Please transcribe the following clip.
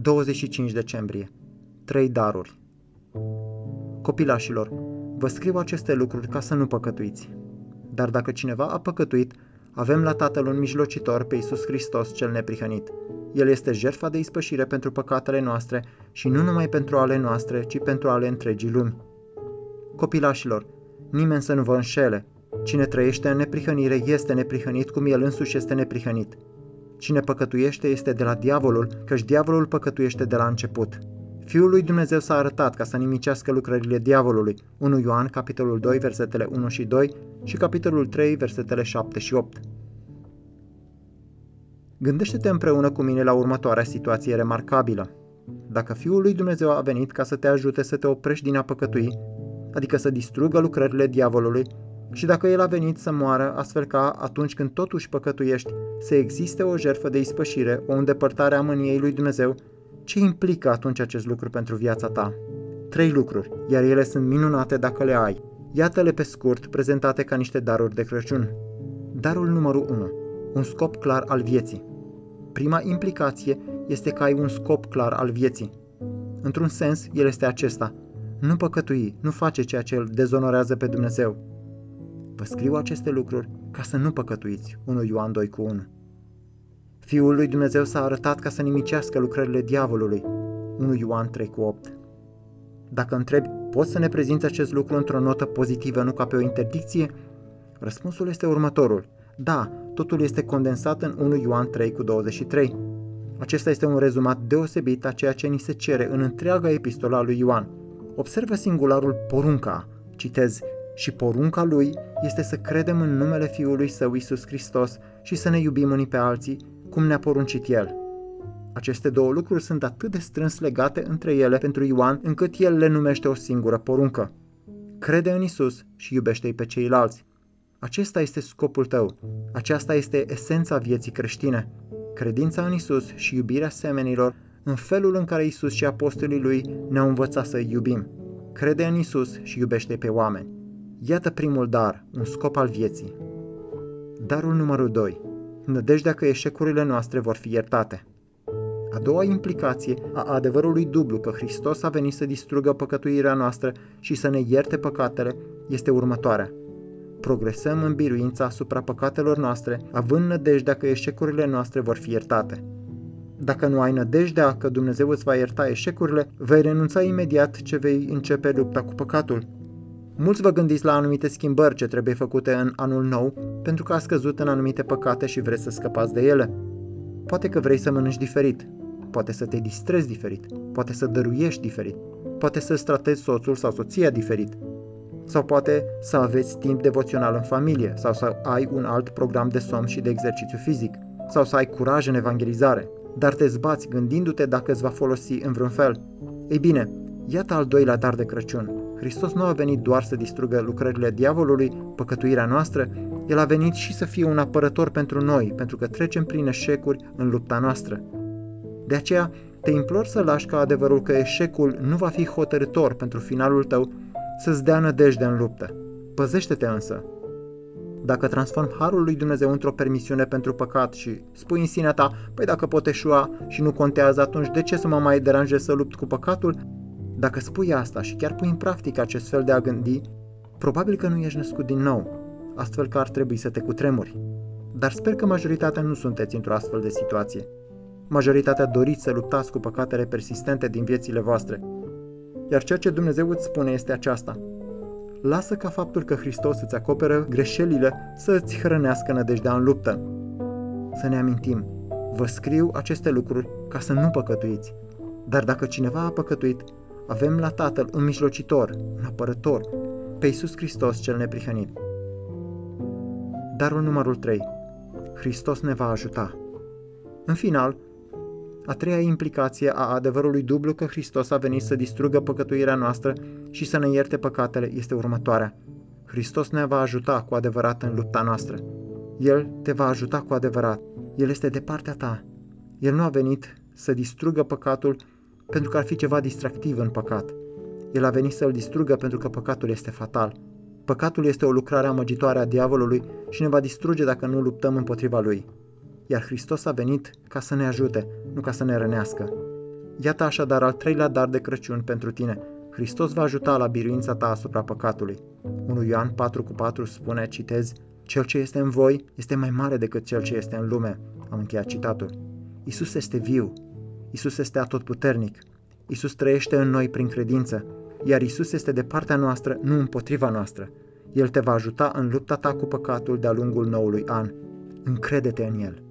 25 decembrie. Trei daruri. Copilașilor, vă scriu aceste lucruri ca să nu păcătuiți. Dar dacă cineva a păcătuit, avem la Tatăl un mijlocitor pe Iisus Hristos cel neprihănit. El este jertfa de ispășire pentru păcatele noastre și nu numai pentru ale noastre, ci pentru ale întregii lumi. Copilașilor, nimeni să nu vă înșele. Cine trăiește în neprihănire este neprihănit cum el însuși este neprihănit. Cine păcătuiește este de la diavolul, căci diavolul păcătuiește de la început. Fiul lui Dumnezeu s-a arătat ca să nimicească lucrările diavolului. 1 Ioan, capitolul 2, versetele 1 și 2 și capitolul 3, versetele 7 și 8. Gândește-te împreună cu mine la următoarea situație remarcabilă. Dacă Fiul lui Dumnezeu a venit ca să te ajute să te oprești din a păcătui, adică să distrugă lucrările diavolului, și dacă El a venit să moară astfel ca atunci când totuși păcătuiești, să existe o jertfă de ispășire, o îndepărtare a mâniei lui Dumnezeu, ce implică atunci acest lucru pentru viața ta? Trei lucruri, iar ele sunt minunate dacă le ai. Iată-le pe scurt, prezentate ca niște daruri de Crăciun. Darul numărul 1. Un scop clar al vieții. Prima implicație este că ai un scop clar al vieții. Într-un sens, el este acesta. Nu păcătui, nu face ceea ce îl dezonorează pe Dumnezeu. Vă scriu aceste lucruri ca să nu păcătuiți. 1 Ioan 2 cu 1. Fiul lui Dumnezeu s-a arătat ca să nimicească lucrările diavolului. 1 Ioan 3 cu 8. Dacă întrebi, poți să ne prezinți acest lucru într-o notă pozitivă, nu ca pe o interdicție? Răspunsul este următorul. Da, totul este condensat în 1 Ioan 3 cu 23. Acesta este un rezumat deosebit a ceea ce ni se cere în întreaga epistola lui Ioan. Observă singularul porunca. Citez, și porunca lui este să credem în numele Fiului Său Isus Hristos și să ne iubim unii pe alții, cum ne-a poruncit El. Aceste două lucruri sunt atât de strâns legate între ele pentru Ioan, încât el le numește o singură poruncă. Crede în Isus și iubește-i pe ceilalți. Acesta este scopul tău. Aceasta este esența vieții creștine. Credința în Isus și iubirea semenilor în felul în care Isus și apostolii lui ne-au învățat să iubim. Crede în Isus și iubește pe oameni. Iată primul dar, un scop al vieții. Darul numărul 2. Nădejdea că eșecurile noastre vor fi iertate. A doua implicație a adevărului dublu că Hristos a venit să distrugă păcătuirea noastră și să ne ierte păcatele este următoarea. Progresăm în biruința asupra păcatelor noastre, având nădejdea că eșecurile noastre vor fi iertate. Dacă nu ai nădejdea că Dumnezeu îți va ierta eșecurile, vei renunța imediat ce vei începe lupta cu păcatul. Mulți vă gândiți la anumite schimbări ce trebuie făcute în anul nou pentru că ați căzut în anumite păcate și vreți să scăpați de ele. Poate că vrei să mănânci diferit, poate să te distrezi diferit, poate să dăruiești diferit, poate să-ți tratezi soțul sau soția diferit, sau poate să aveți timp devoțional în familie, sau să ai un alt program de somn și de exercițiu fizic, sau să ai curaj în evangelizare, dar te zbați gândindu-te dacă îți va folosi în vreun fel. Ei bine, iată al doilea dar de Crăciun. Hristos nu a venit doar să distrugă lucrările diavolului, păcătuirea noastră, El a venit și să fie un apărător pentru noi, pentru că trecem prin eșecuri în lupta noastră. De aceea, te implor să lași ca adevărul că eșecul nu va fi hotărător pentru finalul tău să-ți dea nădejde în luptă. Păzește-te însă. Dacă transform harul lui Dumnezeu într-o permisiune pentru păcat și spui în sinea ta, păi dacă pot eșua și nu contează, atunci de ce să mă mai deranjez să lupt cu păcatul? Dacă spui asta și chiar pui în practică acest fel de a gândi, probabil că nu ești născut din nou, astfel că ar trebui să te cutremuri. Dar sper că majoritatea nu sunteți într-o astfel de situație. Majoritatea doriți să luptați cu păcatele persistente din viețile voastre. Iar ceea ce Dumnezeu îți spune este aceasta. Lasă ca faptul că Hristos îți acoperă greșelile să îți hrănească nădejdea în luptă. Să ne amintim, vă scriu aceste lucruri ca să nu păcătuiți. Dar dacă cineva a păcătuit, avem la Tatăl un mijlocitor, un apărător, pe Iisus Hristos cel neprihănit. Darul numărul 3. Hristos ne va ajuta. În final, a treia implicație a adevărului dublu că Hristos a venit să distrugă păcătuirea noastră și să ne ierte păcatele este următoarea. Hristos ne va ajuta cu adevărat în lupta noastră. El te va ajuta cu adevărat. El este de partea ta. El nu a venit să distrugă păcatul pentru că ar fi ceva distractiv în păcat. El a venit să-l distrugă pentru că păcatul este fatal. Păcatul este o lucrare amăgitoare a diavolului și ne va distruge dacă nu luptăm împotriva lui. Iar Hristos a venit ca să ne ajute, nu ca să ne rănească. Iată așadar al treilea dar de Crăciun pentru tine. Hristos va ajuta la biruința ta asupra păcatului. 1 Ioan 4 cu 4 spune, citez, Cel ce este în voi este mai mare decât cel ce este în lume. Am încheiat citatul. Isus este viu. Isus este atotputernic. Isus trăiește în noi prin credință, iar Isus este de partea noastră, nu împotriva noastră. El te va ajuta în lupta ta cu păcatul de-a lungul noului an. Încrede-te în El.